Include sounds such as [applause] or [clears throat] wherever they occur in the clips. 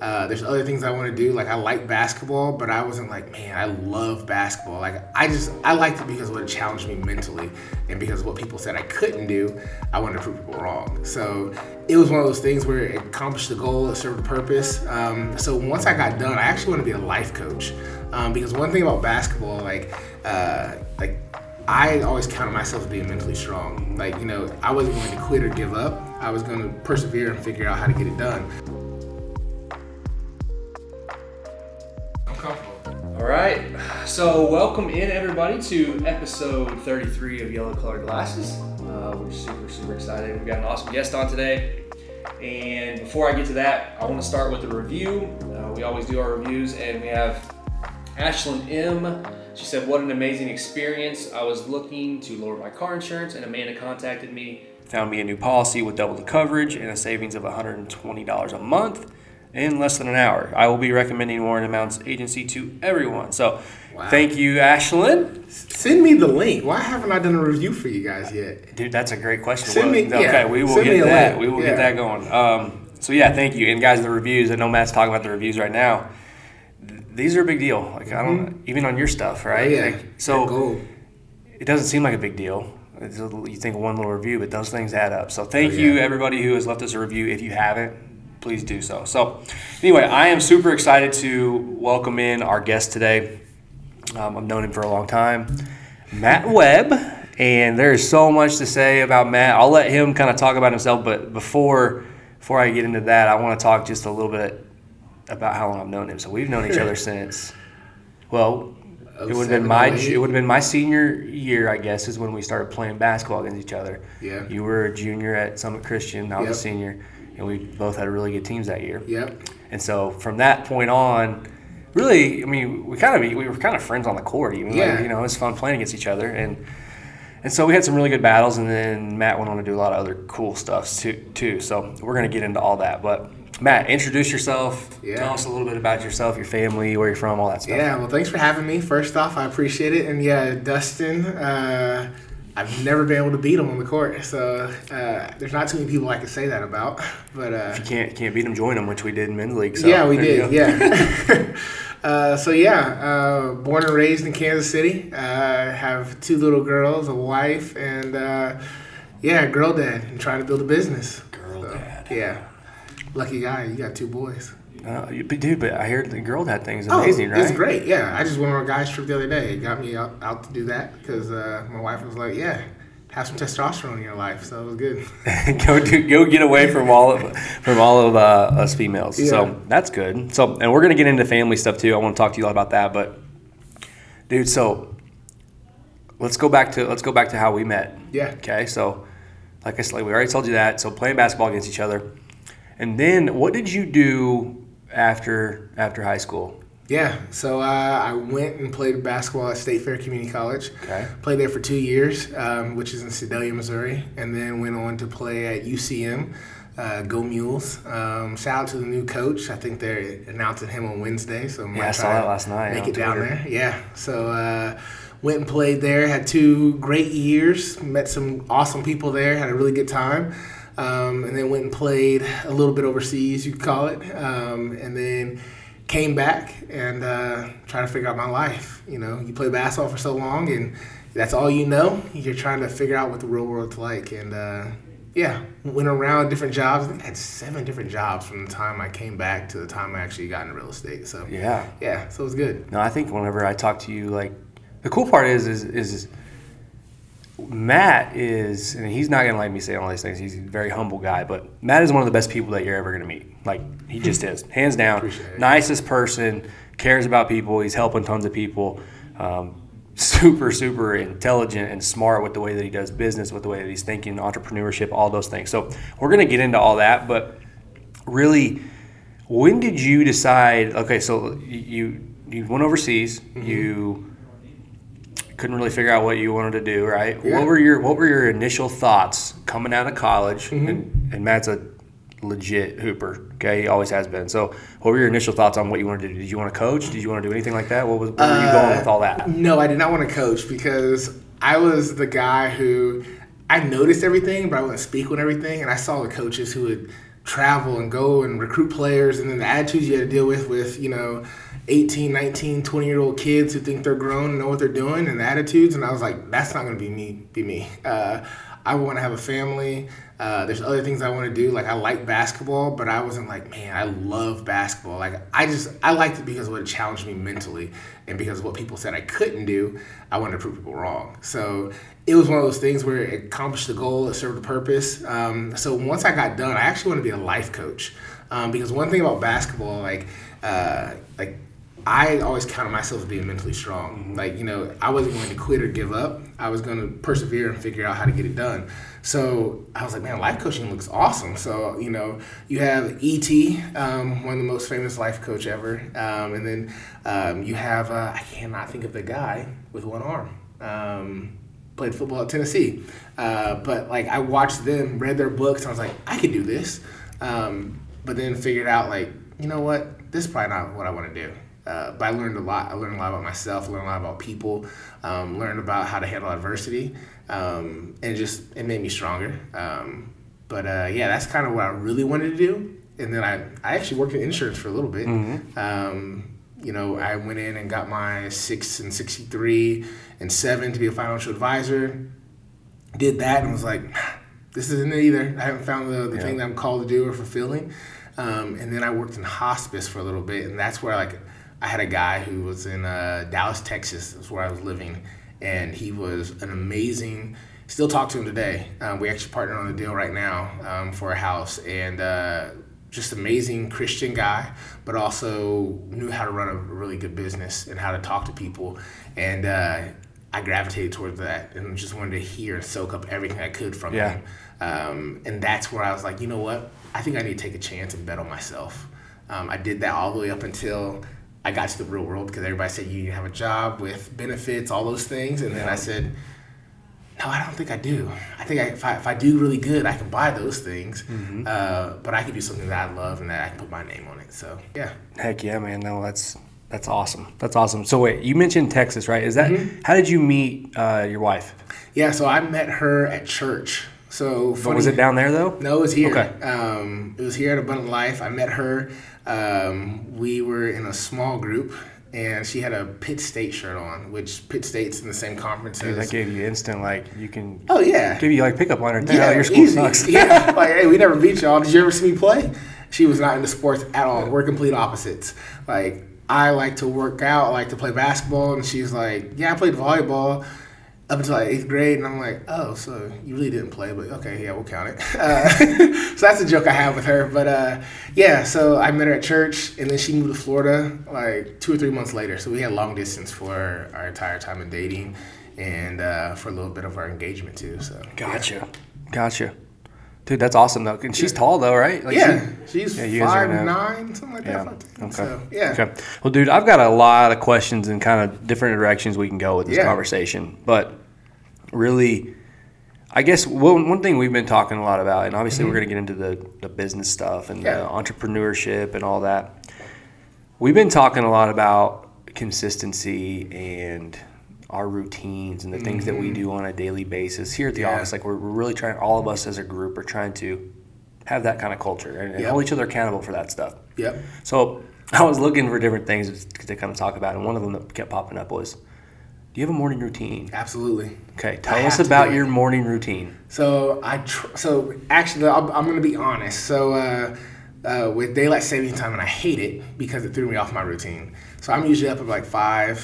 Uh, there's other things I want to do. Like I like basketball, but I wasn't like, man, I love basketball. Like I just I liked it because what it challenged me mentally, and because of what people said I couldn't do. I wanted to prove people wrong. So it was one of those things where it accomplished the goal, it served the purpose. Um, so once I got done, I actually want to be a life coach um, because one thing about basketball, like uh, like I always counted myself as being mentally strong. Like, you know, I wasn't going to quit or give up. I was going to persevere and figure out how to get it done. All right. So, welcome in everybody to episode 33 of Yellow Colored Glasses. Uh, we're super, super excited. We've got an awesome guest on today. And before I get to that, I want to start with a review. Uh, we always do our reviews, and we have Ashlyn M. She said, What an amazing experience. I was looking to lower my car insurance, and Amanda contacted me, found me a new policy with double the coverage and a savings of $120 a month in less than an hour. I will be recommending Warren Amounts Agency to everyone. So, Wow. thank you, Ashlyn. Send me the link. Why haven't I done a review for you guys yet? Dude, that's a great question. Send me- okay, yeah, we will send me get a that. link. We will Yeah. get that going. Um, so yeah, thank you. And guys, the reviews. I know Matt's talking about the reviews right now. Th- These are a big deal. Like I don't even on your stuff, right? Mm-hmm. Yeah. Like, so it doesn't seem like a big deal. It's a- you think of one little review, but those things add up. So thank Oh, you, everybody who has left us a review. If you haven't, please do so. So anyway, I am super excited to welcome in our guest today. Um, I've known him for a long time, Matt Webb, and there is so much to say about Matt. I'll let him kind of talk about himself, but before before I get into that, I want to talk just a little bit about how long I've known him. So we've known each other since, well, it would have been my 08. it would have been my senior year, I guess, is when we started playing basketball against each other. Yeah. You were a junior at Summit Christian, I was Yep. a senior, and we both had really good teams that year. Yep. And so from that point on, really, I mean, we kind of we were kind of friends on the court. Even Yeah. like, you know, it was fun playing against each other, and and so we had some really good battles. And then Matt went on to do a lot of other cool stuff too. Too. So we're gonna get into all that. But Matt, introduce yourself. Yeah. Tell us a little bit about yourself, your family, where you're from, all that stuff. Yeah, well, thanks for having me. First off, I appreciate it. And yeah, Dustin, uh, I've never been able to beat him on the court. So uh, there's not too many people I can say that about. But uh, If you can't can't beat them, join them, which we did in men's league. So yeah, we did. Yeah. [laughs] [laughs] uh, so yeah, uh, born and raised in Kansas City. Uh, have two little girls, a wife, and uh, yeah, girl dad, and trying to build a business. Girl So, dad. Yeah. Lucky guy, you got two boys. Uh, but dude, but I heard the girl dad thing is amazing, oh, right? It's great. Yeah, I just went on a guys trip the other day. It got me out, out to do that because uh, my wife was like, "Yeah, have some testosterone in your life." So it was good. [laughs] go do, go get away from all of from all of uh, us females. Yeah. So that's good. So and we're gonna get into family stuff too. I want to talk to you all about that. But dude, so let's go back to let's go back to how we met. Yeah. Okay. So like I said, like we already told you that. So playing basketball against each other, and then what did you do after after high school? Yeah. So uh, I went and played basketball at State Fair Community College. Okay. Played there for two years, um, which is in Sedalia, Missouri, and then went on to play at UCM. Uh, Go Mules! Um, shout out to the new coach. I think they're announcing him on Wednesday. So might I saw that last night Make it down there. Yeah. So uh, went and played there. Had two great years. Met some awesome people there. Had a really good time. Um, and then went and played a little bit overseas, you could call it. Um, and then came back and uh, trying to figure out my life. You know, you play basketball for so long, and that's all you know. You're trying to figure out what the real world's like. And uh, yeah, went around different jobs. I I had seven different jobs from the time I came back to the time I actually got into real estate. So Yeah. yeah, so it was good. No, I think whenever I talk to you, like the cool part is is is Matt is, and he's not gonna like me saying all these things. He's a very humble guy, but Matt is one of the best people that you're ever gonna meet. Like he just is, hands down, nicest person, cares about people. He's helping tons of people. Um, super, super intelligent and smart with the way that he does business, with the way that he's thinking, entrepreneurship, all those things. So we're gonna get into all that, but really when did you decide okay so you you went overseas Mm-hmm. you couldn't really figure out what you wanted to do right? Yeah. what were your what were your initial thoughts coming out of college? Mm-hmm. and, and matt's a legit hooper okay? He always has been. So what were your initial thoughts on what you wanted to do? Did you want to coach? Did you want to do anything like that? What was where were you going with all that? No, I did not want to coach because I was the guy who I noticed everything, but I wouldn't speak on everything. And I saw the coaches who would travel and go and recruit players and then the attitudes you had to deal with with you know 18 19 20 year old kids who think they're grown and know what they're doing and attitudes and i was like that's not going to be me be me uh, i want to have a family uh, there's other things I want to do. Like I like basketball, but I wasn't like, man, I love basketball. Like I just I liked it because of what it challenged me mentally, and because of what people said I couldn't do. I wanted to prove people wrong. So it was one of those things where it accomplished the goal, it served the purpose. Um, so once I got done, I actually want to be a life coach um, because one thing about basketball, like uh, like I always counted myself as being mentally strong. Mm-hmm. Like, you know, I wasn't going to quit or give up. I was going to persevere and figure out how to get it done. So I was like, man, life coaching looks awesome. So, you know, you have E.T., um, one of the most famous life coach ever. Um, and then um, you have, uh, I cannot think of the guy with one arm. Um, played football at Tennessee. Uh, but like, I watched them, read their books, and I was like, I could do this. Um, but then figured out, like, you know what? This is probably not what I want to do. Uh, but I learned a lot. I learned a lot about myself, learned a lot about people, um, learned about how to handle adversity, um, and just it made me stronger. Um, but uh, yeah, that's kind of what I really wanted to do. And then I, I actually worked in insurance for a little bit. Mm-hmm. Um, you know, I went in and got my six and sixty three and seven to be a financial advisor. Did that and was like, [sighs] this isn't it either. I haven't found the, the yeah. thing that I'm called to do or fulfilling. Um, and then I worked in hospice for a little bit, and that's where I like I had a guy who was in uh, Dallas, Texas. That's where I was living, and he was an amazing. Still talk to him today. Um, we actually partnered on a deal right now um, for a house, and uh, just amazing Christian guy, but also knew how to run a really good business and how to talk to people. And uh, I gravitated towards that and just wanted to hear and soak up everything I could from yeah. him. Um, and that's where I was like, you know what? I think I need to take a chance and bet on myself. Um, I did that all the way up until I got to the real world because everybody said you have a job with benefits, all those things, and then I said, no, I don't think I do. I think I, if, I, if I do really good, I can buy those things, mm-hmm. uh, but I can do something that I love and that I can put my name on it. So yeah. Heck yeah, man! No, that's that's awesome. That's awesome. So wait, you mentioned Texas, right? Is that mm-hmm. how did you meet uh, your wife? Yeah, so I met her at church. So funny. was it down there though? No, it was here. Okay. Um, it was here at Abundant Life. I met her. Um, we were in a small group, and she had a Pitt State shirt on, which Pitt State's in the same conference Dude, that gave you instant like you can. Oh yeah. Give you like pickup line right Yeah, your school easy. sucks. yeah, [laughs] like hey, we never beat y'all. Did you ever see me play? She was not into sports at all. We're complete opposites. Like I like to work out, I like to play basketball, and she's like, yeah, I played volleyball up until like eighth grade, and I'm like, oh, so you really didn't play, but okay, yeah, we'll count it. [laughs] Uh, [laughs] so that's a joke I have with her. But uh, yeah, so I met her at church, and then she moved to Florida like two or three months later. So we had long distance for our entire time of dating, and uh, for a little bit of our engagement too. So gotcha, yeah. gotcha. Dude, that's awesome though. And she's tall though, right? Like yeah, she, she's yeah, five nine, something like yeah. that. Okay. So, yeah. Okay. Well, dude, I've got a lot of questions and kind of different directions we can go with this yeah. conversation, but really, I guess one, one thing we've been talking a lot about, and obviously mm-hmm. we're going to get into the, the business stuff and yeah. the entrepreneurship and all that. We've been talking a lot about consistency and our routines and the things mm-hmm. that we mm-hmm. do on a daily basis here at the yeah. office. Like we're, we're, really trying, all of us as a group are trying to have that kind of culture and, and yep. hold each other accountable for that stuff. Yep. So I was looking for different things to kind of talk about, and one of them that kept popping up was, do you have a morning routine? Absolutely. Okay, tell us about your morning routine. So I, tr- so actually, I'm, I'm going to be honest. So. Uh, uh, with daylight saving time, and I hate it because it threw me off my routine. So I'm usually up at like five,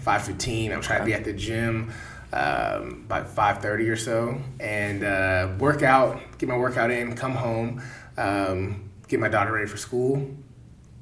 five fifteen. I'm trying to be at the gym um, by five thirty or so, and uh, work out, get my workout in, come home, um, get my daughter ready for school,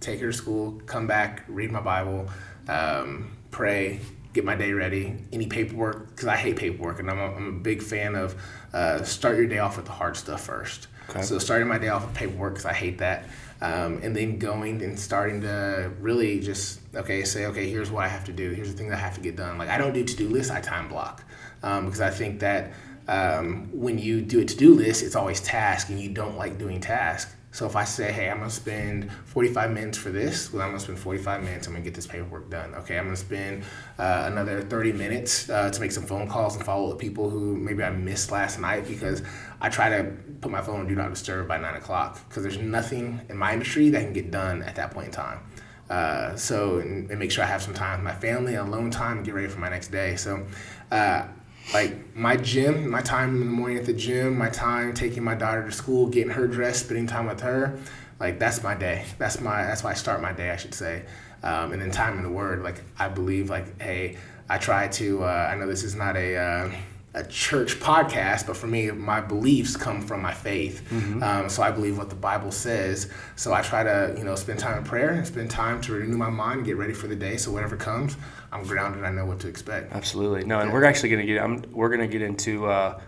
take her to school, come back, read my Bible, um, pray, get my day ready. Any paperwork, because I hate paperwork, and I'm a, I'm a big fan of uh, start your day off with the hard stuff first. Okay. So starting my day off with paperwork, because I hate that um, and then going and starting to really just okay say okay here's what i have to do. Here's the thing that i have to get done. Like i don't do to-do lists i time block um, because i think that um, when you do a to-do list it's always task and you don't like doing task So if I say, hey, I'm gonna spend 45 minutes for this, well, I'm gonna spend 45 minutes. I'm gonna get this paperwork done. Okay, I'm gonna spend uh, another 30 minutes uh, to make some phone calls and follow up people who maybe I missed last night because I try to put my phone on do not disturb by nine o'clock because there's nothing in my industry that can get done at that point in time. Uh, so and, and, make sure I have some time with my family, alone time, and get ready for my next day. So uh, like my gym, my time in the morning at the gym, my time taking my daughter to school, getting her dressed, spending time with her, like that's my day. That's my that's why I start my day, I should say. Um, and then time in the Word, like I believe, like hey, I try to. Uh, I know this is not a uh, a church podcast, but for me, my beliefs come from my faith. Mm-hmm. Um, so I believe what the Bible says. So I try to, you know, spend time in prayer and spend time to renew my mind, get ready for the day. So whatever comes, I'm grounded. I know what to expect. Absolutely. No, and yeah. we're actually gonna get. I'm, we're gonna get into. Uh,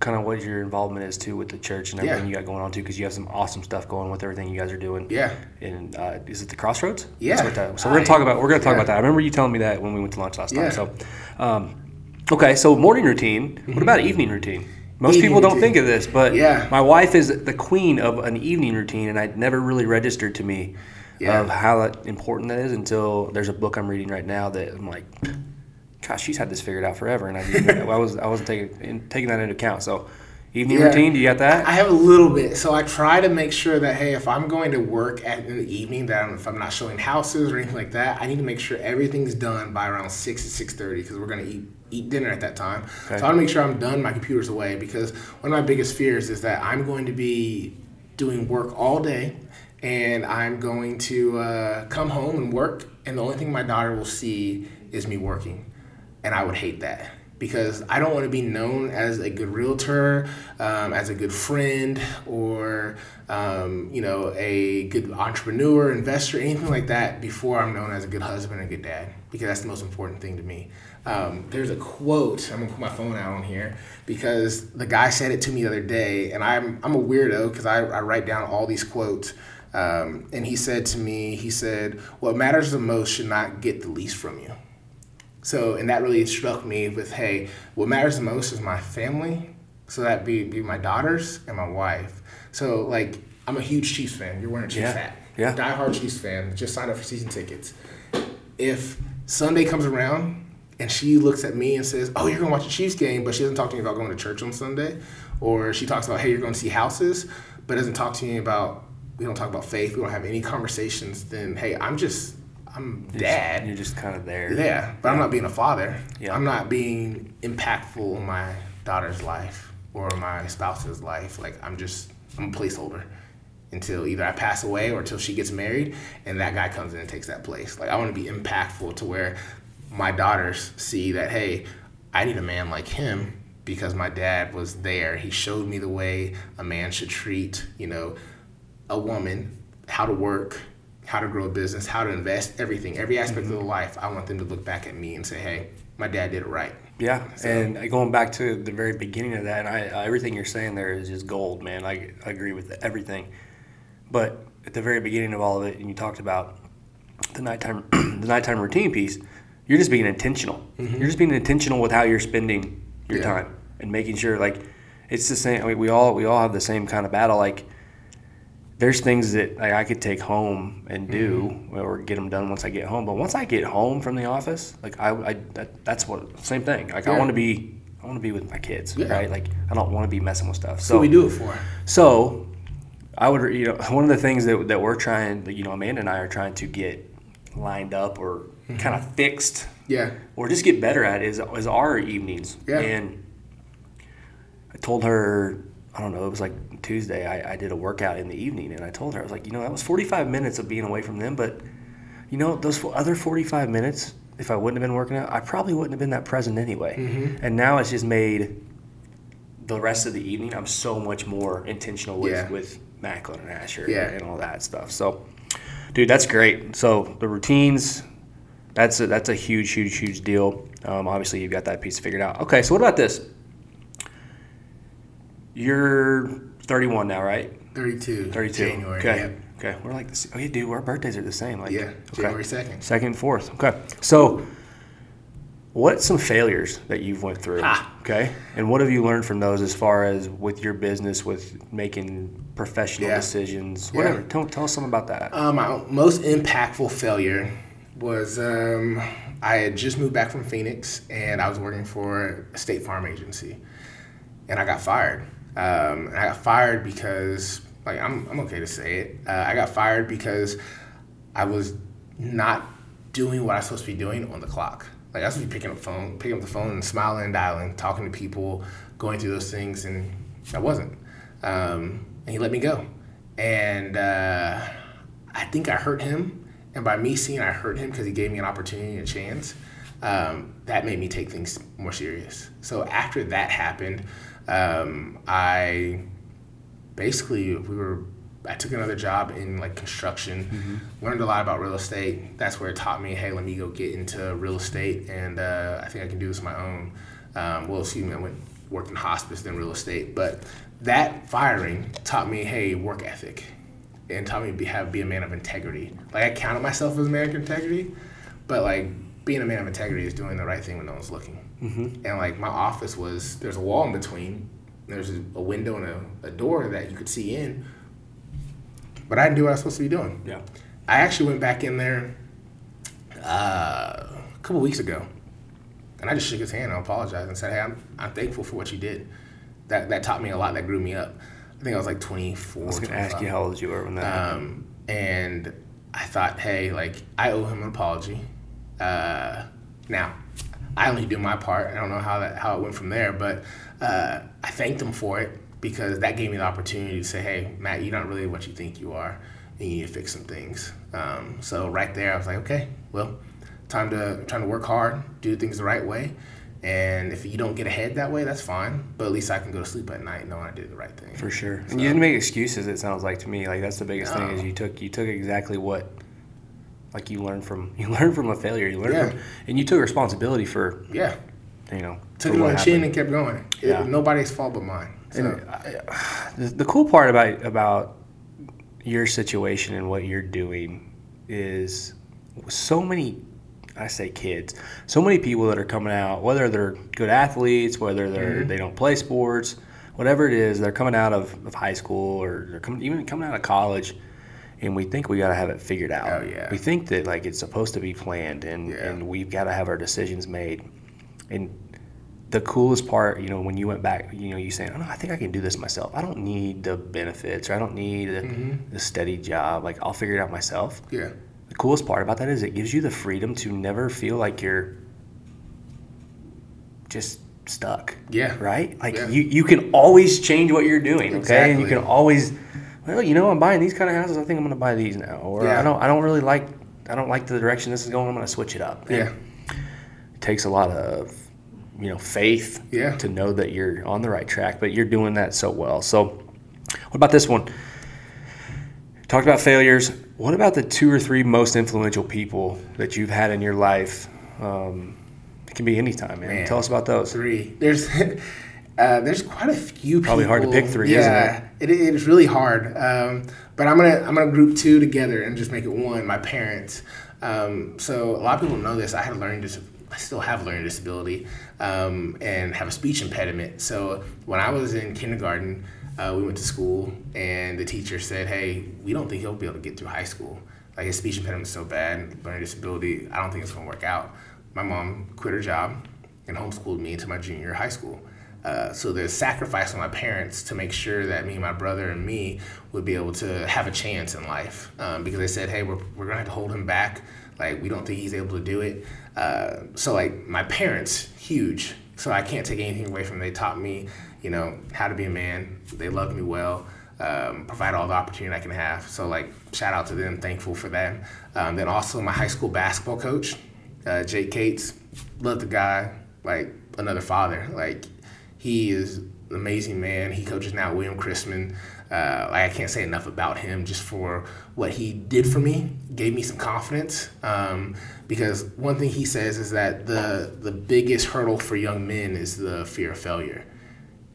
kind of what your involvement is too with the church and everything yeah. you got going on too because you have some awesome stuff going with everything you guys are doing yeah and uh, is it the crossroads yeah so we're gonna talk about we're gonna talk yeah. about that i remember you telling me that when we went to lunch last time so um, Okay, so morning routine. What mm-hmm. about evening routine? Most evening people don't routine. think of this, but yeah. my wife is the queen of an evening routine, and I never really registered to me yeah. of how important that is until there's a book I'm reading right now that I'm like, gosh, she's had this figured out forever, and I, I was I wasn't taking taking that into account. So Evening yeah. routine? Do you got that? I have a little bit. So I try to make sure that hey, if I'm going to work at in the evening, that I'm, if I'm not showing houses or anything like that, I need to make sure everything's done by around six to six thirty because we're gonna eat eat dinner at that time. Okay. So I want to make sure I'm done. My computer's away because one of my biggest fears is that I'm going to be doing work all day, and I'm going to uh, come home and work, and the only thing my daughter will see is me working, and I would hate that because I don't want to be known as a good realtor, um, as a good friend, or um, you know, a good entrepreneur, investor, anything like that before I'm known as a good husband and a good dad, because that's the most important thing to me. Um, there's a quote. I'm gonna put my phone out on here because the guy said it to me the other day, and I'm I'm a weirdo because I, I write down all these quotes. Um, and he said to me, he said, "What matters the most should not get the least from you." So, and that really struck me with, hey, what matters the most is my family. So that be be my daughters and my wife. So like, I'm a huge Chiefs fan. You're wearing a Chiefs yeah. hat. Yeah. Diehard Chiefs fan. Just signed up for season tickets. If Sunday comes around and she looks at me and says, "Oh, you're gonna watch a Chiefs game," but she doesn't talk to me about going to church on Sunday, or she talks about, "Hey, you're going to see houses," but doesn't talk to me about we don't talk about faith. We don't have any conversations. Then hey, I'm just I'm you're dad. Just, you're just kind of there. Yeah, but yeah. I'm not being a father. Yeah. I'm not being impactful in my daughter's life or my spouse's life. Like I'm just I'm a placeholder until either I pass away or until she gets married and that guy comes in and takes that place. Like I want to be impactful to where my daughters see that hey, I need a man like him because my dad was there. He showed me the way a man should treat, you know, a woman, how to work, how to grow a business, how to invest, everything, every aspect mm-hmm. of the life. I want them to look back at me and say, "Hey, my dad did it right." Yeah, so, and going back to the very beginning of that, I, everything you're saying there is just gold, man. I, I agree with everything. But at the very beginning of all of it, and you talked about the nighttime, [clears throat] the nighttime routine piece. You're just being intentional. Mm-hmm. You're just being intentional with how you're spending your yeah. time and making sure, like, it's the same. I mean, we all we all have the same kind of battle. Like, there's things that like, I could take home and do mm-hmm. or get them done once I get home. But once I get home from the office, like I, I that, that's what same thing. Like yeah. I want to be, I want to be with my kids, yeah. right? Like I don't want to be messing with stuff. So we do it for. So I would, you know, one of the things that that we're trying, you know, Amanda and I are trying to get lined up or mm-hmm. kind of fixed, yeah, or just get better at is is our evenings. Yeah. And I told her I don't know, it was like Tuesday, I, I did a workout in the evening and I told her, I was like, you know, that was 45 minutes of being away from them, but you know, those other 45 minutes, if I wouldn't have been working out, I probably wouldn't have been that present anyway. Mm-hmm. And now it's just made the rest of the evening, I'm so much more intentional with, yeah. with Macklin and Asher yeah. and all that stuff. So, dude, that's great. So the routines, that's a, that's a huge, huge, huge deal. Um, obviously, you've got that piece figured out. Okay, so what about this? You're 31 now, right? 32. 32. January. Okay. Yep. Okay. We're like this. Oh, yeah, dude. Our birthdays are the same. Like, yeah. January 2nd. Second, fourth. Okay. So, What's some failures that you've went through? Ah. Okay, and what have you learned from those as far as with your business, with making professional Yeah. decisions, Yeah. whatever? Tell, tell us something about that. Um, my most impactful failure was um, I had just moved back from Phoenix and I was working for a state farm agency, and I got fired. Um, I got fired because, like, I'm, I'm okay to say it. Uh, I got fired because I was not doing what I was supposed to be doing on the clock. Like I was picking up phone, picking up the phone and smiling, and dialing, talking to people, going through those things, and I wasn't. Um, and he let me go. And uh, I think I hurt him. And by me seeing I hurt him because he gave me an opportunity and a chance, um, that made me take things more serious. So after that happened, um, I basically we were I took another job in like construction, learned a lot about real estate. That's where it taught me, hey, let me go get into real estate, and uh, I think I can do this on my own. Um, well, excuse me, I went worked in hospice, then real estate, but that firing taught me, hey, work ethic, and taught me to be have be a man of integrity. Like I counted myself as a man of integrity, but like being a man of integrity is doing the right thing when no one's looking. Mm-hmm. And like my office was there's a wall in between. There's a, window and a, a door that you could see in. But I didn't do what I was supposed to be doing. Yeah. I actually went back in there uh, a couple weeks ago, and I just shook his hand and apologized and said, "Hey, I'm, I'm thankful for what you did. That that taught me a lot. That grew me up. I think I was like 24. I was going to ask you how old you were when that. Um, and I thought, hey, like I owe him an apology. Uh, now, I only do my part. I don't know how that how it went from there, but uh, I thanked him for it because that gave me the opportunity to say, hey, Matt, you're not really what you think you are, and you need to fix some things. Um, so right there, I was like, okay, well, time to trying to work hard, do things the right way. And if you don't get ahead that way, that's fine. But at least I can go to sleep at night knowing I did the right thing. For sure. So- And you didn't make excuses. It sounds like to me. Like that's the biggest thing is you took you took exactly what, like you learn from [laughs] you learned from a failure. You learned Yeah. from, and you took responsibility for Yeah. you know Took it on the chin and kept going. It- Yeah. nobody's fault but mine. So, And I, the, the cool part about about your situation and what you're doing is so many I say kids, so many people that are coming out, whether they're good athletes, whether they're Mm-hmm. they don't play sports, whatever it is, they're coming out of, of high school or they're coming, even coming out of college, and we think we got to have it figured out. Oh, yeah. We think that like it's supposed to be planned and Yeah. and we've got to have our decisions made, and the coolest part, you know, when you went back, you know, you saying, "Oh no, I think I can do this myself. I don't need the benefits, or I don't need a, Mm-hmm. the steady job. Like I'll figure it out myself." yeah. The coolest part about that is it gives you the freedom to never feel like you're just stuck. Yeah. Right? Like Yeah. you, you can always change what you're doing. Okay. And you can always, well, you know, I'm buying these kind of houses. I think I'm going to buy these now. Or Yeah. I don't, I don't really like, I don't like the direction this is going. I'm going to switch it up. And Yeah. It takes a lot of, you know, faith Yeah. to know that you're on the right track, but you're doing that so well. So, what about this one? Talked about failures. What about the two or three most influential people that you've had in your life? Um, it can be any time, man. Man. Tell us about those. Three. There's [laughs] uh, there's quite a few. Probably hard to pick three, isn't yeah, it? it is really hard. Um, but I'm gonna I'm gonna group two together and just make it one. My parents. Um, so a lot of people know this. I had a learning dis- I still have a learning disability um, and have a speech impediment. So when I was in kindergarten, uh, we went to school and the teacher said, "Hey, we don't think he'll be able to get through high school. Like his speech impediment is so bad, learning disability. I don't think it's gonna work out." My mom quit her job and homeschooled me into my junior year of high school. Uh, so there's sacrifice on my parents to make sure that me, my brother, and me would be able to have a chance in life. Um, because they said, hey, we're, we're gonna have to hold him back. Like we don't think he's able to do it. Uh, so like my parents, huge. So I can't take anything away from them. They taught me, you know, how to be a man. They loved me well. Um, provide all the opportunity I can have. So like shout out to them. Thankful for that. Um, then also my high school basketball coach, uh, Jake Cates. Love the guy like another father. Like he is an amazing man. He coaches now William Chrisman. Uh, like I can't say enough about him just for what he did for me. Gave me some confidence. Um, because one thing he says is that the the biggest hurdle for young men is the fear of failure.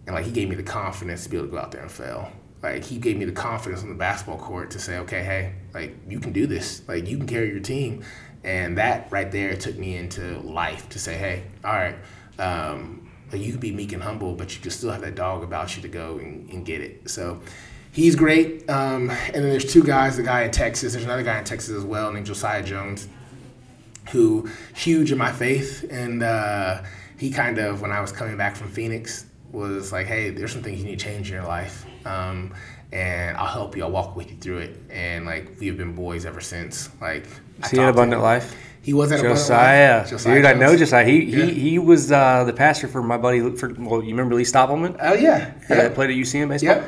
And like he gave me the confidence to be able to go out there and fail. Like he gave me the confidence on the basketball court to say, okay, hey, like you can do this. Like you can carry your team. And that right there took me into life to say, hey, all right, um, like you can be meek and humble, but you can still have that dog about you to go and, and get it. So he's great. Um, and then there's two guys, the guy in Texas, there's another guy in Texas as well named Josiah Jones, who huge in my faith. And uh, he kind of, when I was coming back from Phoenix, was like, hey, there's some things you need to change in your life. Um, and I'll help you. I'll walk with you through it. And like we've been boys ever since. Like see at Abundant Life? He was at Josiah. Josiah Dude, I know Josiah. He Yeah. he, he was uh, the pastor for my buddy. For well, you remember Lee Stoppelman? Oh yeah. Yeah. Yeah. That played at UCM baseball.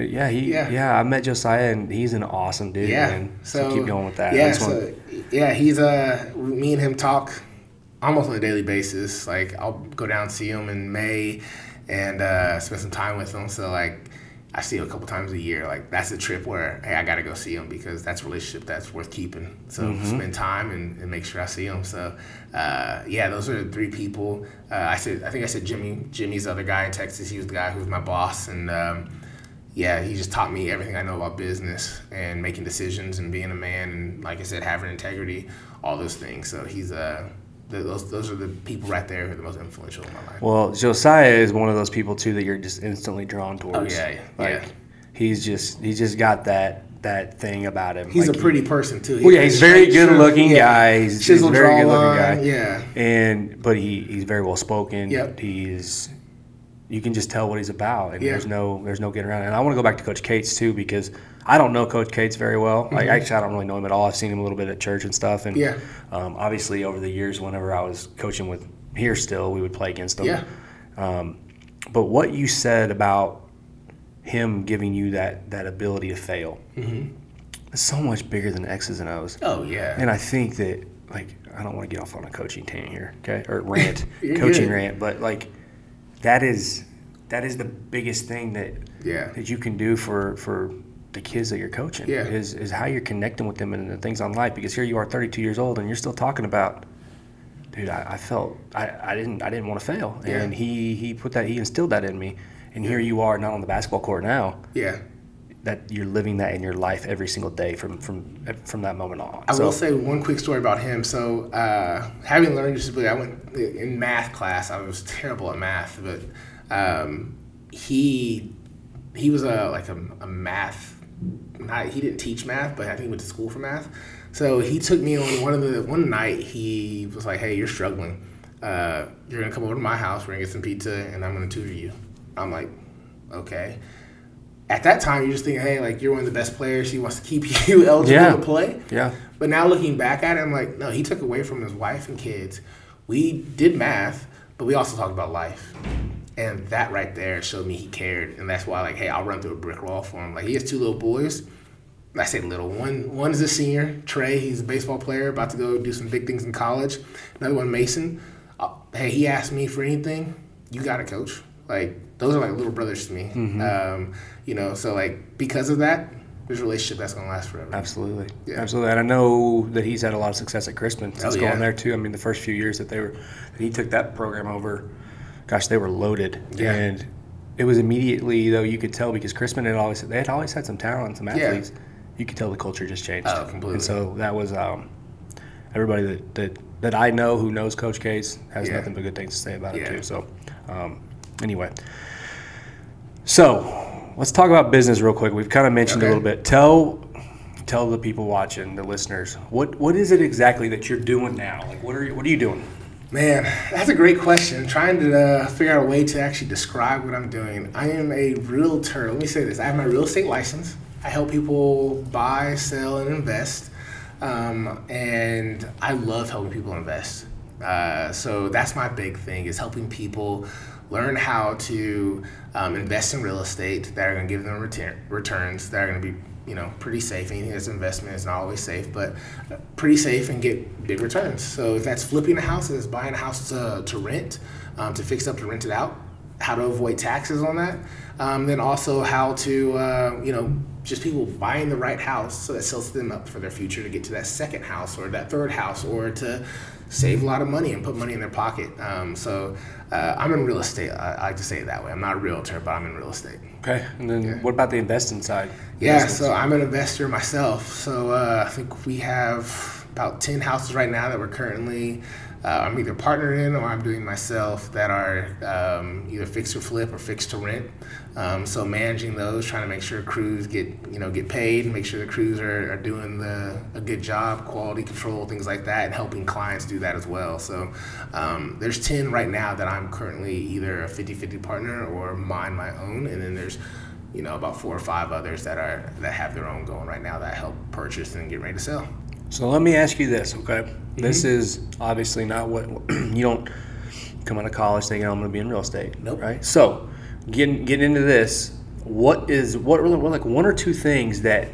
Yeah, he Yeah. yeah. I met Josiah and he's an awesome dude. Yeah. man. So, keep going with that. Yeah. I So yeah, he's uh me and him talk almost on a daily basis. Like I'll go down and see him in May and uh, spend some time with him. So like I see him a couple times a year. Like that's a trip where hey I gotta go see him because that's a relationship that's worth keeping. So Mm-hmm. spend time and, and make sure I see him. So uh, yeah, those are the three people. Uh, I said I think I said Jimmy. Jimmy's the other guy in Texas. He was the guy who was my boss and. Um, yeah, he just taught me everything I know about business and making decisions and being a man and like I said, having integrity, all those things. So he's uh, th- those those are the people right there who are the most influential in my life. Well, Josiah is one of those people too that you're just instantly drawn oh, towards. Oh, yeah, like yeah. he's just he's just got that that thing about him. He's Like, a pretty person too. Well, yeah, he's very straight, good-looking yeah. guy. He's- he's very good-looking guy. Yeah, and but he he's very well spoken. Yep. He's you can just tell what he's about, and Yeah. there's no there's no getting around. it. And I want to go back to Coach Cates too because I don't know Coach Cates very well. Like actually, I don't really know him at all. I've seen him a little bit at church and stuff, and Mm-hmm. Yeah. um, obviously over the years, whenever I was coaching with here, still we would play against him. yeah, Um, but what you said about him giving you that that ability to fail Mm-hmm. is so much bigger than X's and O's. oh yeah, And I think that like I don't want to get off on a coaching tangent here, okay, or [laughs] rant, coaching good. rant, but like that is that is the biggest thing that yeah, that you can do for for the kids that you're coaching. Yeah. is is how you're connecting with them and the things on life. Because here you are, 32 years old, and you're still talking about. Dude, I, I felt I, I didn't I didn't want to fail, Yeah. and he he put that he instilled that in me, and here you are not on the basketball court now yeah. that you're living that in your life every single day from from from that moment on. I So- will say one quick story about him. So, uh, having learning disability, I went in math class. I was terrible at math, but um, he he was a like a, a math. Not, he didn't teach math, but I think he went to school for math. So he took me on one of the one night. He was like, "Hey, you're struggling. Uh, you're gonna come over to my house. We're gonna get some pizza, and I'm gonna tutor you." I'm like, "Okay." At that time, you're just thinking, "Hey, like you're one of the best players. He wants to keep [laughs] you eligible Yeah. to play." yeah. But now looking back at it, I'm like, no, he took away from his wife and kids. We did math, but we also talked about life. And that right there showed me he cared. And that's why, like, hey, I'll run through a brick wall for him. Like, he has two little boys. I say little. One One is a senior, Trey. He's a baseball player, about to go do some big things in college. Another one, Mason. Uh, hey, he asked me for anything. You got to coach. Like those are like little brothers to me. Um, you know, so like because of that, there's a relationship that's gonna last forever. Absolutely, Yeah. absolutely. And I know that he's had a lot of success at Chrisman since Oh, going there too. I mean, the first few years that they were, that he took that program over, gosh, they were loaded. Yeah. And it was immediately though you could tell because Chrisman had always they had always had some talent, some Yeah. athletes. You could tell the culture just changed. Oh, completely. And so that was um, everybody that, that that I know who knows Coach Cates has Yeah. nothing but good things to say about it too. So um, anyway, so let's talk about business real quick. We've kind of mentioned Okay. a little bit. Tell tell the people watching, the listeners, what what is it exactly that you're doing now? Like, what are you what are you doing? Man, that's a great question. trying to uh, figure out a way to actually describe what I'm doing. I am a realtor. Let me say this I have my real estate license. I help people buy, sell, and invest. Um, and I love helping people invest. Uh, so that's my big thing is helping people learn how to um, invest in real estate that are going to give them return, returns that are going to be you know pretty safe. Anything that's investment is not always safe, but uh, pretty safe and get big returns. So if that's flipping a house, if it's buying a house to, to rent, um, to fix up to rent it out, how to avoid taxes on that, um, then also how to uh, you know just people buying the right house so that sets them up for their future to get to that second house or that third house or to save a lot of money and put money in their pocket. Um, so uh, I'm in real estate. I, I like to say it that way. I'm not a realtor, but I'm in real estate. Okay. And then what about the investing side? Yeah, so I'm an investor myself. So uh, I think we have about 10 houses right now that we're currently, uh, I'm either partnered in or I'm doing myself that are um, either fixed or flip or fix to rent. Um, so managing those, trying to make sure crews get, you know, get paid, make sure the crews are, are doing the, a good job, quality control, things like that, and helping clients do that as well. So um, there's 10 right now that I'm currently either a 50-50 partner or mine my own. And then there's you know, about four or five others that are that have their own going right now that help purchase and get ready to sell. So let me ask you this, okay? This mm-hmm. is obviously not what [clears throat] you don't come out of college thinking I'm going to be in real estate, Nope. right? So getting get into this. What is what really like one or two things that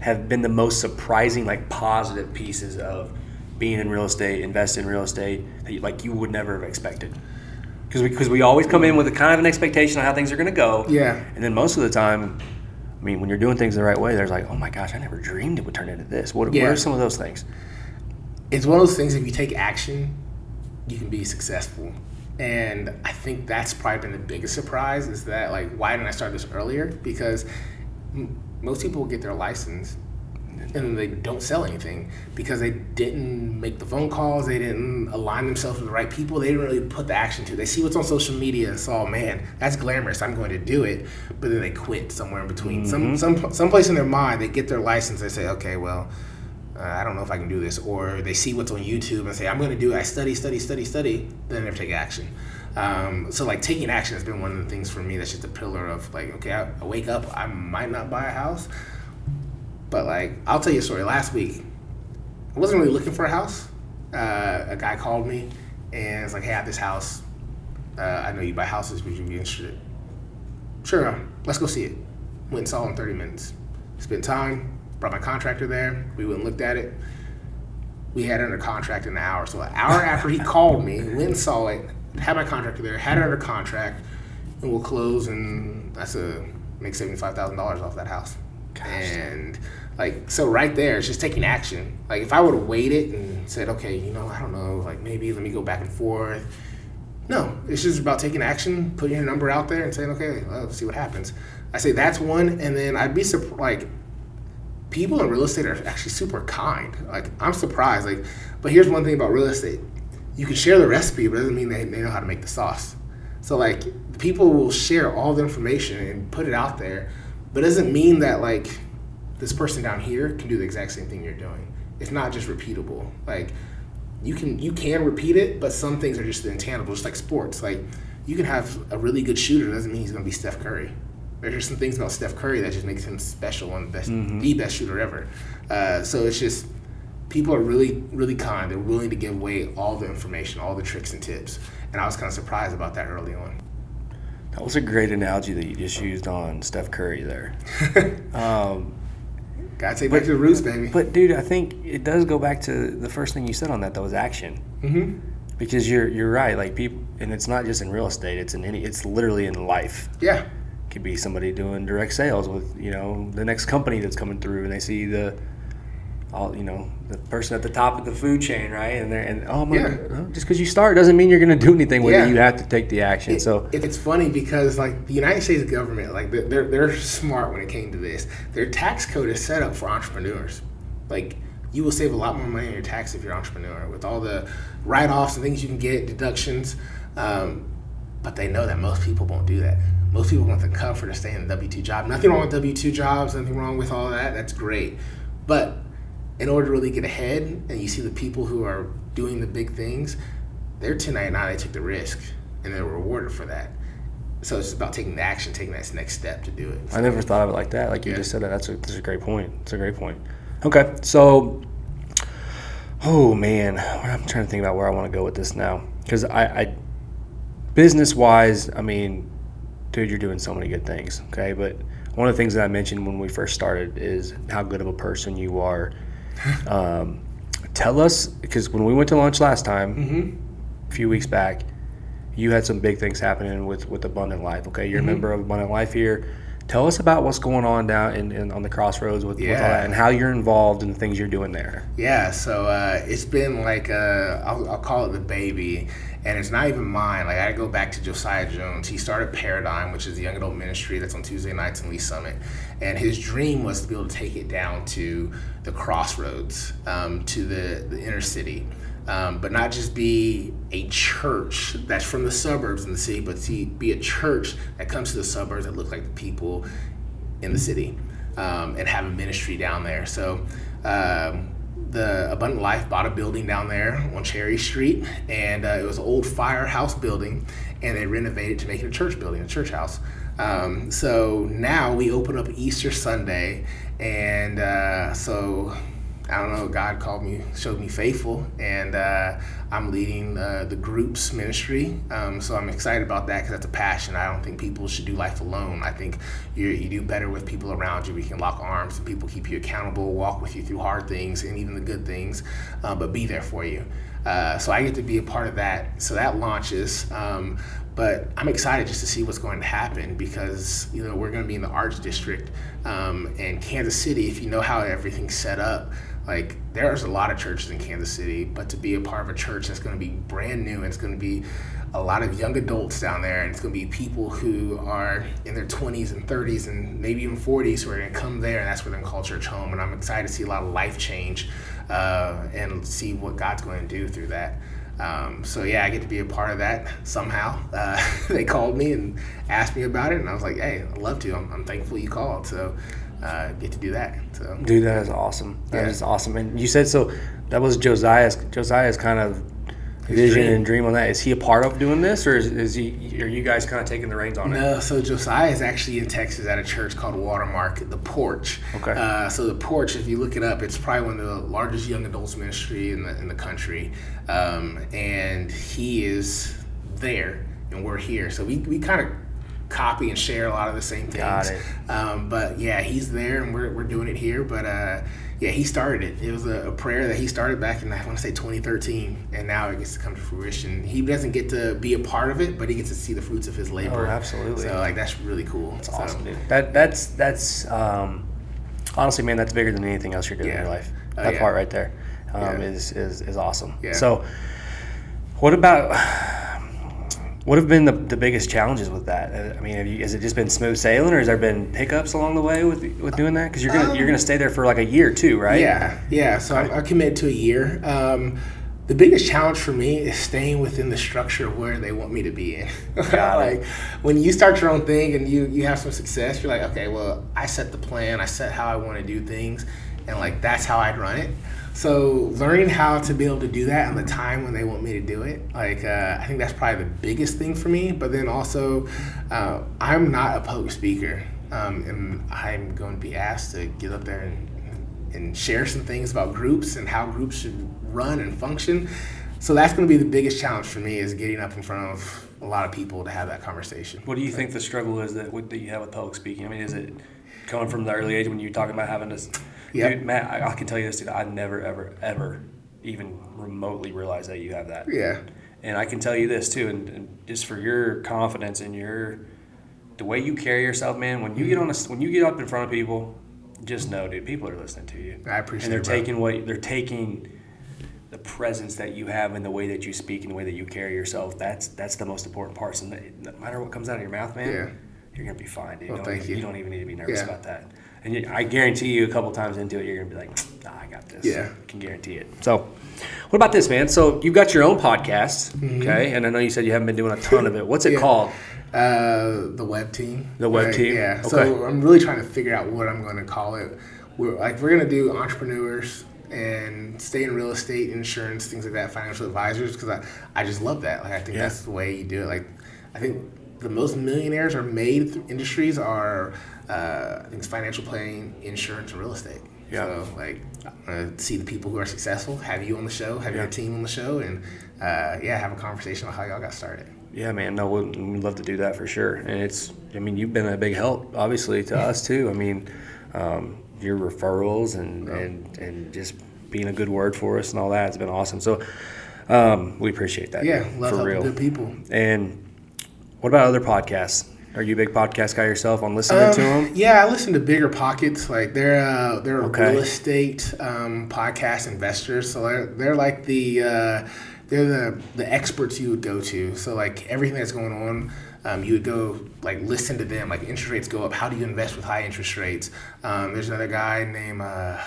have been the most surprising, like positive pieces of being in real estate, investing in real estate that you, like you would never have expected? Because we, cause we always come in with a kind of an expectation of how things are going to go. Yeah. And then most of the time, I mean, when you're doing things the right way, there's like, oh my gosh, I never dreamed it would turn into this. What, Yeah. what are some of those things? It's one of those things. If you take action, you can be successful. And I think that's probably been the biggest surprise is that like why didn't I start this earlier? Because m- most people get their license and then they don't sell anything because they didn't make the phone calls, they didn't align themselves with the right people, they didn't really put the action to. it. They see what's on social media and saw, man, that's glamorous. I'm going to do it, but then they quit somewhere in between. Some some someplace in their mind, they get their license. They say, okay, well, uh, I don't know if I can do this, or they see what's on YouTube and say, I'm going to do it. I study, study, study, study. Then they never take action. Um, so like taking action has been one of the things for me that's just a pillar of like, okay, I, I wake up, I might not buy a house, but like I'll tell you a story. Last week, I wasn't really looking for a house. Uh, a guy called me and was like, "Hey, I have this house. Uh, I know you buy houses. Would you be interested?" Sure, let's go see it. Went and saw it in 30 minutes. Spent time. Brought my contractor there. We went and looked at it. We had it under contract in an hour. So an hour after he [laughs] called me, went and saw it. Had my contractor there. Had it under contract, and we'll close. And that's a make seventy five thousand dollars off that house. And like so, right there, it's just taking action. Like if I would have waited and said, okay, you know, I don't know, like maybe let me go back and forth. No, it's just about taking action, putting your number out there, and saying, okay, well, let's see what happens. I say that's one, and then I'd be surprised. Like people in real estate are actually super kind. Like I'm surprised. Like, but here's one thing about real estate: you can share the recipe, but it doesn't mean they, they know how to make the sauce. So like people will share all the information and put it out there, but it doesn't mean that like this person down here can do the exact same thing you're doing. It's not just repeatable. Like you can you can repeat it, but some things are just intangible. Just like sports, like you can have a really good shooter doesn't mean he's going to be Steph Curry. There's just some things about Steph Curry that just makes him special and best, the best shooter ever. Uh, so it's just people are really really kind. They're willing to give away all the information, all the tricks and tips. And I was kind of surprised about that early on. That was a great analogy that you just used on Steph Curry there. [laughs] um, Gotta take back to the roots, baby. but dude, I think it does go back to the first thing you said on that. That was action. hmm Because you're you're right. Like people, and it's not just in real estate. It's in any. It's literally in life. Yeah. could be somebody doing direct sales with you know the next company that's coming through and they see the all you know the person at the top of the food chain right and they're and oh my Yeah. oh, just because you start doesn't mean you're going to do anything with Yeah. it you have to take the action It- so it- it's funny because like the United States government, like they're, they're smart when it came to this. Their tax code is set up for entrepreneurs. Like you will save a lot more money on your tax if you're an entrepreneur with all the write-offs and things you can get, deductions. Um, but they know that most people won't do that. Most people want the comfort of staying in a W two job. Nothing wrong with W two jobs. Nothing wrong with all that. That's great. But in order to really get ahead, and you see the people who are doing the big things, they're 1099. They took the risk, and they're rewarded for that. So it's about taking the action, taking that next step to do it. i never thought of it like that like you Yeah. just said that that's a, that's a great point it's a great point okay so oh man i'm trying to think about where i want to go with this now because I, I business wise i mean dude you're doing so many good things okay but one of the things that i mentioned when we first started is how good of a person you are um, tell us because when we went to lunch last time a few weeks back you had some big things happening with with abundant life okay? You're a member of abundant life here. Tell us about what's going on down in, in on the crossroads with, with all that and how you're involved in the things you're doing there. Yeah, so uh, it's been like uh, I'll, I'll call it the baby, and it's not even mine. Like I go back to Josiah Jones. He started Paradigm, which is the young adult ministry that's on Tuesday nights in Lee Summit, and his dream was to be able to take it down to the crossroads, um, to the the inner city. Um, but not just be a church that's from the suburbs in the city, but to be a church that comes to the suburbs that look like the people in the city um, and have a ministry down there. So um, the Abundant Life bought a building down there on Cherry Street, and uh, it was an old firehouse building, and they renovated to make it a church building, a church house. Um, so now we open up Easter Sunday, and uh, so I don't know. God called me, showed me faithful, and uh, I'm leading uh, the groups ministry. Um, so I'm excited about that because that's a passion. I don't think people should do life alone. I think you do better with people around you. We can lock arms and people keep you accountable, walk with you through hard things and even the good things, uh, but be there for you. Uh, so I get to be a part of that. So that launches. Um, but I'm excited just to see what's going to happen because you know we're going to be in the arts district um, and Kansas City. If you know how everything's set up, like there's a lot of churches in Kansas City, but to be a part of a church that's going to be brand new and it's going to be a lot of young adults down there, and it's going to be people who are in their 20s and 30s and maybe even 40s who are going to come there, and that's where they're going to call church home. And I'm excited to see a lot of life change uh, and see what God's going to do through that. Um, so yeah, I get to be a part of that somehow. Uh, [laughs] they called me and asked me about it, and I was like, "Hey, I'd love to. I'm, I'm thankful you called." So uh, get to do that. So Dude, that is awesome. That Yeah. is awesome. And you said so. That was Josiah's Josiah's kind of vision dream. and dream on that. Is he a part of doing this, or is, is he? Are you guys kind of taking the reins on it? No, so Josiah is actually in Texas at a church called Watermark, the Porch. Okay. Uh, so the Porch, if you look it up, it's probably one of the largest young adults ministry in the in the country, um, and he is there, and we're here. So we we kind of copy and share a lot of the same things. Got it. Um, but yeah, he's there, and we're we're doing it here. But uh, yeah, he started it. It was a, a prayer that he started back in I want to say 2013, and now it gets to come to fruition. He doesn't get to be a part of it, but he gets to see the fruits of his labor. Oh, absolutely. So like that's really cool. That's awesome, dude. That that's that's um, honestly, man, that's bigger than anything else you're doing in your life. Oh, that yeah. part right there um, Yeah. is is is awesome. Yeah. So, what about? What have been the, the biggest challenges with that? Uh, I mean, have you, has it just been smooth sailing, or has there been hiccups along the way with with doing that? Because you're gonna you're gonna stay there for like a year too, right? Yeah, yeah. So I, I committed to a year. Um, the biggest challenge for me is staying within the structure of where they want me to be in. [laughs] Like when you start your own thing and you you have some success, you're like, okay, well, I set the plan, I set how I want to do things, and like that's how I'd run it. So learning how to be able to do that on the time when they want me to do it, like uh, I think that's probably the biggest thing for me. But then also, uh, I'm not a public speaker, um, and I'm going to be asked to get up there and and share some things about groups and how groups should run and function. So that's going to be the biggest challenge for me is getting up in front of a lot of people to have that conversation. What do you think the struggle is that that you have with public speaking? I mean, is it coming from the early age when you're talking about having this? Yep. Dude, Matt, I, I can tell you this, dude. I never, ever, ever even remotely realized that you have that. Yeah. And I can tell you this too, and, and just for your confidence and your the way you carry yourself, man. When you get on a, when you get up in front of people, just know, dude, people are listening to you. I appreciate And they're it, taking what they're taking the presence that you have and the way that you speak and the way that you carry yourself. That's that's the most important part. So no matter what comes out of your mouth, man, Yeah. you're gonna be fine, dude. Well, don't thank even, you. don't even need to be nervous Yeah. about that. And I guarantee you, a couple times into it, you're gonna be like, Nah, I got this. Yeah. I can guarantee it. So, what about this, man? So you've got your own podcast, okay? And I know you said you haven't been doing a ton of it. What's it Mm-hmm. Yeah. called? Uh, the Webb team. The Webb Right, team? Yeah. Okay. So I'm really trying to figure out what I'm going to call it. We're like we're going to do entrepreneurs and stay in real estate, insurance, things like that, financial advisors because I, I just love that. Like I think Yeah. that's the way you do it. Like I think the most millionaires are made through industries are uh, I think it's financial planning, insurance, and real estate. Yeah. So like uh, see the people who are successful, have you on the show, have Yeah. your team on the show, and uh, yeah, have a conversation about how y'all got started. Yeah, man. No, we'd, we'd love to do that for sure. And it's, I mean, you've been a big help, obviously, to us too. I mean, um, your referrals and, and and just being a good word for us and all that has been awesome. So um, we appreciate that. Yeah, love for real. good people. And what about other podcasts? Are you a big podcast guy yourself on listening to them? Yeah, I listen to Bigger Pockets. Like they're uh, they're a Okay. real estate um, podcast investors. So they're they're like the uh, they're the the experts you would go to. So like everything that's going on. Um, you would go like listen to them like interest rates go up how do you invest with high interest rates um, there's another guy named uh,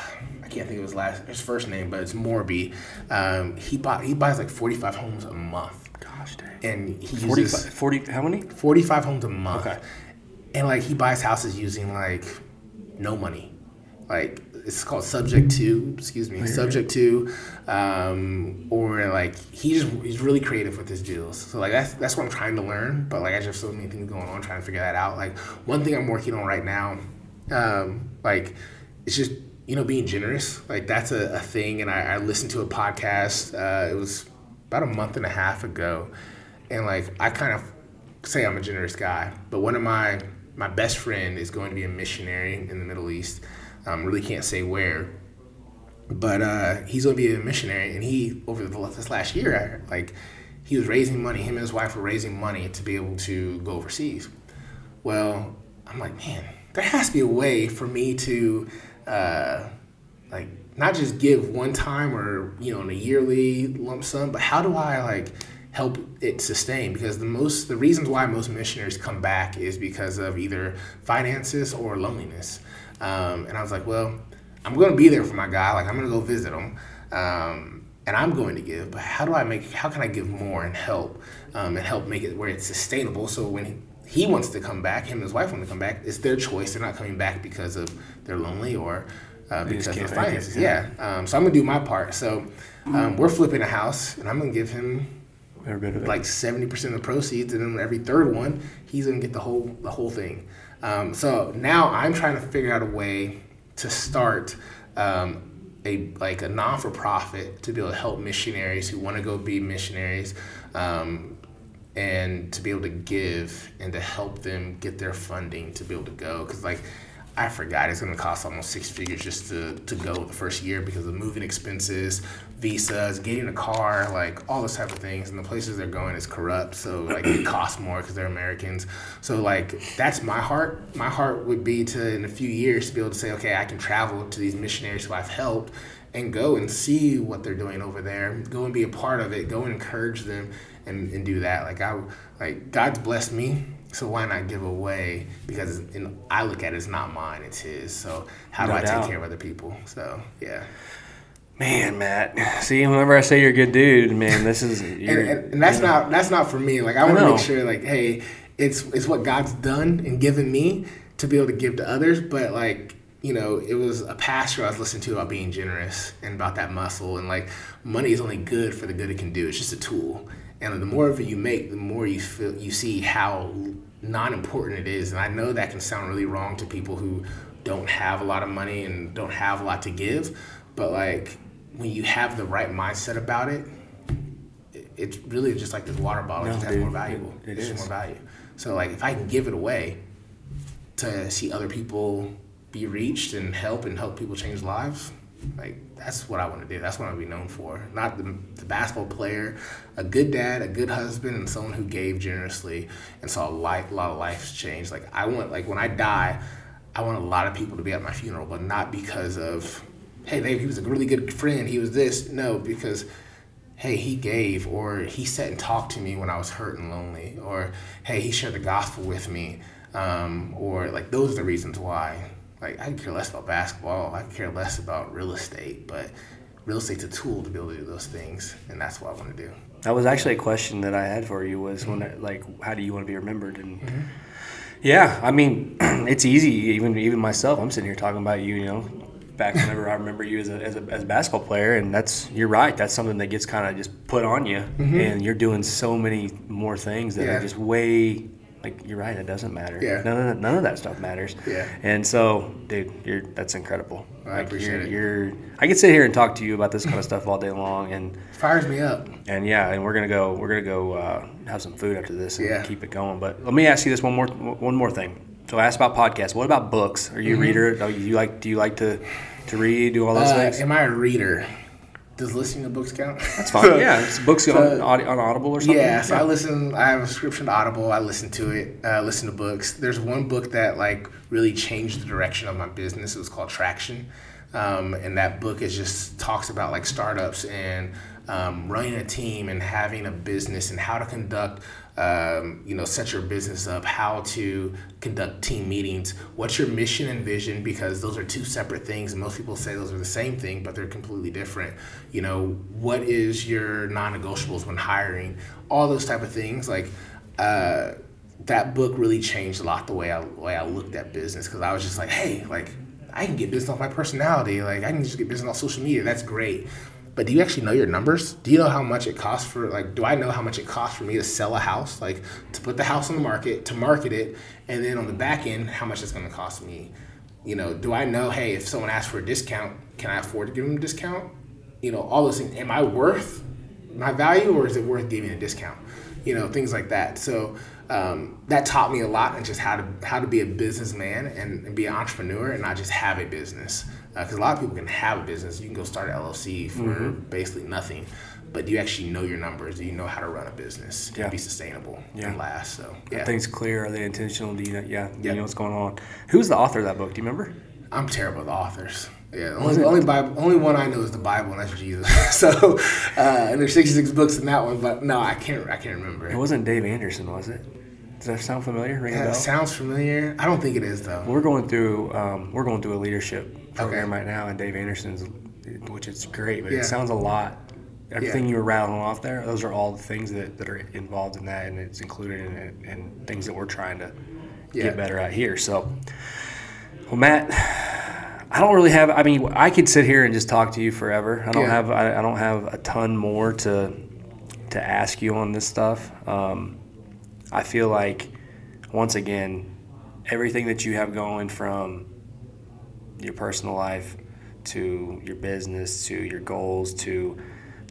I can't think of his last his first name but it's Morby um, he bought he buys like 45 homes a month Gosh dang. and he 40, uses 40 how many? 45 homes a month. Okay. And like he buys houses using like no money. Like it's called subject to, excuse me, subject to, um, or like he just he's really creative with his deals. So like that's that's what I'm trying to learn. But like I just have so many things going on, trying to figure that out. Like one thing I'm working on right now, um, like it's just you know being generous. Like that's a, a thing. And I, I listened to a podcast. Uh, it was about a month and a half ago, and like I kind of say I'm a generous guy, but one of my my best friend is going to be a missionary in the Middle East. Um, really can't say where, but uh, he's going to be a missionary, and he over the, this last year, like he was raising money. Him and his wife were raising money to be able to go overseas. Well, I'm like, man, there has to be a way for me to, uh, like, not just give one time or you know in a yearly lump sum, but how do I like help it sustain? Because the most the reasons why most missionaries come back is because of either finances or loneliness. Um, and I was like, well, I'm going to be there for my guy. Like I'm going to go visit him. Um, and I'm going to give, but how do I make? How can I give more and help, um, and help make it where it's sustainable? So when he, he wants to come back, him and his wife want to come back. It's their choice. They're not coming back because of they're lonely or uh, because of can't make it, finances. Yeah. Um, so I'm gonna do my part. So um, we're flipping a house, and I'm gonna give him Every bit of like seventy percent of the proceeds, and then every third one, he's gonna get the whole the whole thing. Um, so now I'm trying to figure out a way to start um, a like a non for profit to be able to help missionaries who want to go be missionaries. Um, and to be able to give and to help them get their funding to be able to go because like i forgot it's going to cost almost six figures just to, to go the first year because of moving expenses visas getting a car like all those type of things. And the places they're going is corrupt so like it [clears throat] costs more because they're americans. So like that's my heart. My heart would be to in a few years to be able to say okay i can travel to these missionaries who i've helped and go and see what they're doing over there. Go and be a part of it. Go and encourage them and, and do that. Like i like god's blessed me so why not give away? Because in, i look at it, it's not mine it's his. So how do No i doubt. take care of other people? So yeah. Man, Matt. See, whenever I say you're a good dude, man, this is. [laughs] and, and, and that's not that's not for me. Like i want to make sure like hey it's it's what god's done and given me to be able to give to others but like you know it was a pastor i was listening to about being generous and about that muscle and like money is only good for the good it can do. It's just a tool and the more of it you make the more you feel you see how non-important it is and i know that can sound really wrong to people who don't have a lot of money and don't have a lot to give but like when you have the right mindset about it it- it's really just like this water bottle. No, it just has dude, more valuable. it- it it's is. more value. So like if I can give it away to see other people be reached and help and help people change lives, like that's what I want to do. That's what I want to be known for. Not the, the basketball player, a good dad, a good husband, and someone who gave generously and saw a, life, a lot of lives change. Like I want, like when I die, I want a lot of people to be at my funeral, but not because of, hey, they, he was a really good friend. He was this. No, because hey, he gave, or he sat and talked to me when I was hurt and lonely, or hey, he shared the gospel with me, um, or like those are the reasons why. Like I could care less about basketball, I could care less about real estate, but real estate's a tool to be able to do those things, and that's what I want to do. That was actually a question that I had for you was when Mm-hmm. like how do you want to be remembered and yeah I mean [clears throat] it's easy even even myself I'm sitting here talking about you you know back whenever I remember you as a, as a, as a basketball player and that's you're right that's something that gets kind of just put on you and you're doing so many more things that Mm-hmm. Yeah. are just way like you're right it doesn't matter Yeah. none of that, none of that stuff matters Yeah. and so dude you're that's incredible I Like, appreciate you're, it. you're I could sit here and talk to you about this kind of stuff all day long and it Fires me up. and yeah, and we're gonna go. We're gonna go uh, have some food after this and Yeah. keep it going. But let me ask you this one more one more thing. So I asked about podcasts. What about books? Are you a reader? Do you like Do you like to to read? Do all those Uh, things? am I a reader? Does listening to books count? That's fine. yeah, [laughs] it's books on, on Audible or something. Yeah, so I listen. I have a subscription to Audible. I listen to it. Uh, listen to books. There's one book that like really changed the direction of my business. It was called Traction, um, and that book is just talks about like startups and um, running a team and having a business and how to conduct um, you know, set your business up, how to conduct team meetings, what's your mission and vision, because those are two separate things. And most people say those are the same thing, but they're completely different. You know, what is your non negotiables when hiring? All those type of things. Like, uh, that book really changed a lot the way I, the way I looked at business because I was just like, hey, like, I can get business off my personality. Like, I can just get business off social media. That's great but do you actually know your numbers? Do you know how much it costs for like do I know how much it costs for me to sell a house, like to put the house on the market, to market it, and then on the back end, how much it's gonna cost me? You know, do I know, hey, if someone asks for a discount, can I afford to give them a discount? You know, all those things. Am I worth my value or is it worth giving a discount? You know, things like that. So um, that taught me a lot and just how to how to be a businessman and, and be an entrepreneur and not just have a business because uh, a lot of people can have a business. You can go start an LLC for mm-hmm. basically nothing, but do you actually know your numbers? Do you know how to run a business? Can yeah. be sustainable yeah. and last? So yeah, Are things clear. Are they intentional? Do you know? Yeah, do you know what's going on? Who's the author of that book? Do you remember? I'm terrible with authors. Yeah, only only Bible, only one I know is the Bible, and that's Jesus. [laughs] so, uh, and there's 66 books in that one, but no, I can't I can't remember. It wasn't Dave Anderson, was it? Does that sound familiar? Ring yeah, sounds familiar. I don't think it is though. We're going through um, we're going through a leadership program okay. right now, and Dave Anderson's, which is great, but yeah. it sounds a lot. Everything yeah. you were rattling off there, those are all the things that, that are involved in that, and it's included in it, and things that we're trying to yeah. get better at here. So, well, Matt, I don't really have. I mean, I could sit here and just talk to you forever. I don't have. I, I, don't have a ton more to to ask you on this stuff. Um, I feel like once again, everything that you have going from your personal life to your business to your goals to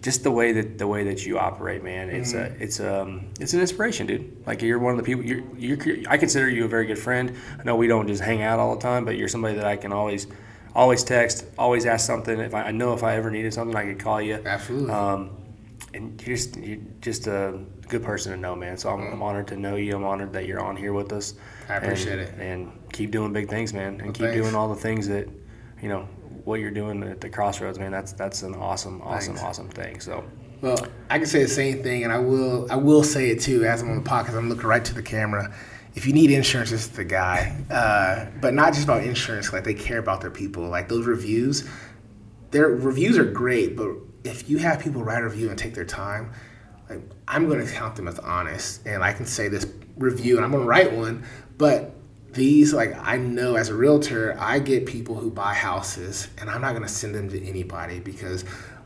just the way that the way that you operate, man. It's mm-hmm. a it's um it's an inspiration, dude. Like you're one of the people. You're, you're I consider you a very good friend. I know we don't just hang out all the time, but you're somebody that I can always always text, always ask something. If I, I know if I ever needed something, I could call you. Absolutely. Um, and you're just you're just a good person to know, man. So I'm, I'm, honored to know you. I'm honored that you're on here with us. I appreciate and, it. And keep doing big things, man. And well, keep thanks. doing all the things that, you know, what you're doing at the crossroads, man. That's that's an awesome, awesome, thanks. awesome thing. So. Well, I can say the same thing, and I will. I will say it too as I'm on the podcast. I'm looking right to the camera. If you need insurance, this is the guy. [laughs] Uh, but not just about insurance. Like they care about their people. Like those reviews, their reviews are great, but if you have people write a review and take their time, like I'm going to count them as honest, and I can say this review, and I'm going to write one. But these, like I know as a realtor, I get people who buy houses, and I'm not going to send them to anybody because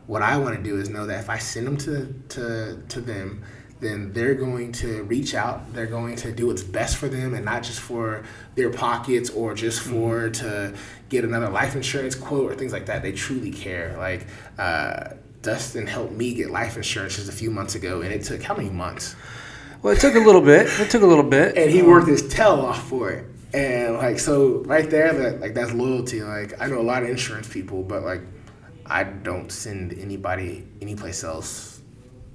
what I want to do is know that if I send them to to to them, then they're going to reach out. They're going to do what's best for them, and not just for their pockets or just for mm-hmm. to get another life insurance quote or things like that. They truly care. Like. Uh, Dustin helped me get life insurance just a few months ago, and it took how many months? Well, it took a little bit. It took a little bit, and he worked his tail off for it. And like so, right there, that like that's loyalty. Like I know a lot of insurance people, but like I don't send anybody anyplace else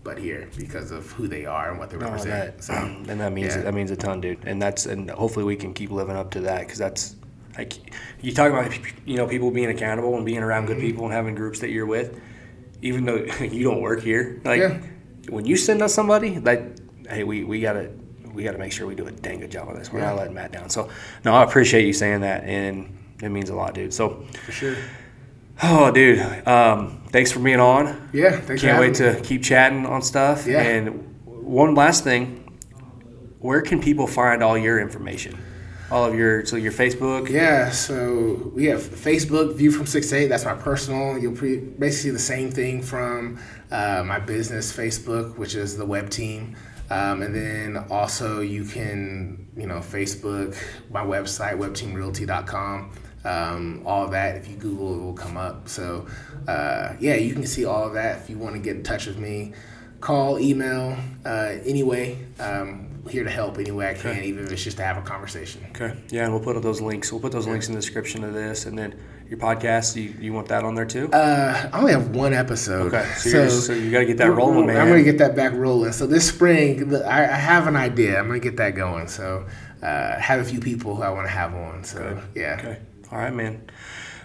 but here because of who they are and what they represent. Oh, that, so, [clears throat] and that means yeah. that means a ton, dude. And that's and hopefully we can keep living up to that because that's like you talk about you know people being accountable and being around good mm-hmm. people and having groups that you're with even though [laughs] you don't work here, like yeah. when you send us somebody, like, hey, we, we gotta we gotta make sure we do a dang good job on this. We're yeah. not letting Matt down. So no, I appreciate you saying that, and it means a lot, dude. So for sure. Oh, dude, um, thanks for being on. Yeah, thanks. Can't wait to keep chatting on stuff. Yeah. And one last thing, where can people find all your information? All of your so your Facebook. Yeah, so we have Facebook View from Six Eight. That's my personal. You'll pre- basically the same thing from uh, my business Facebook, which is the Webb team. Um, and then also you can you know Facebook, my website webbteamrealty.com. Um, all that if you Google it will come up. So uh, yeah, you can see all of that if you want to get in touch with me. Call, email, uh, anyway. Um, here to help any way I can, okay. even if it's just to have a conversation. Okay. Yeah, and we'll put those links. We'll put those links in the description of this, and then your podcast? You, you want that on there too? Uh, I only have one episode. Okay, so, you're just- so you got to get that rolling, man. I'm gonna get that back rolling. So this spring, the, I, I have an idea. I'm gonna get that going. So uh, have a few people who I want to have on. So yeah. Okay. All right, man.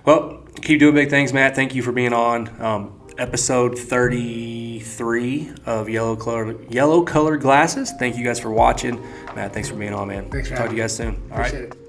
Well, keep doing big things, Matt. Thank you for being on. Um, episode 33 of Yellow Color Yellow Colored Glasses. Thank you guys for watching. Matt, thanks for being on, man. Thanks for Talk to you guys soon. All right. Appreciate it.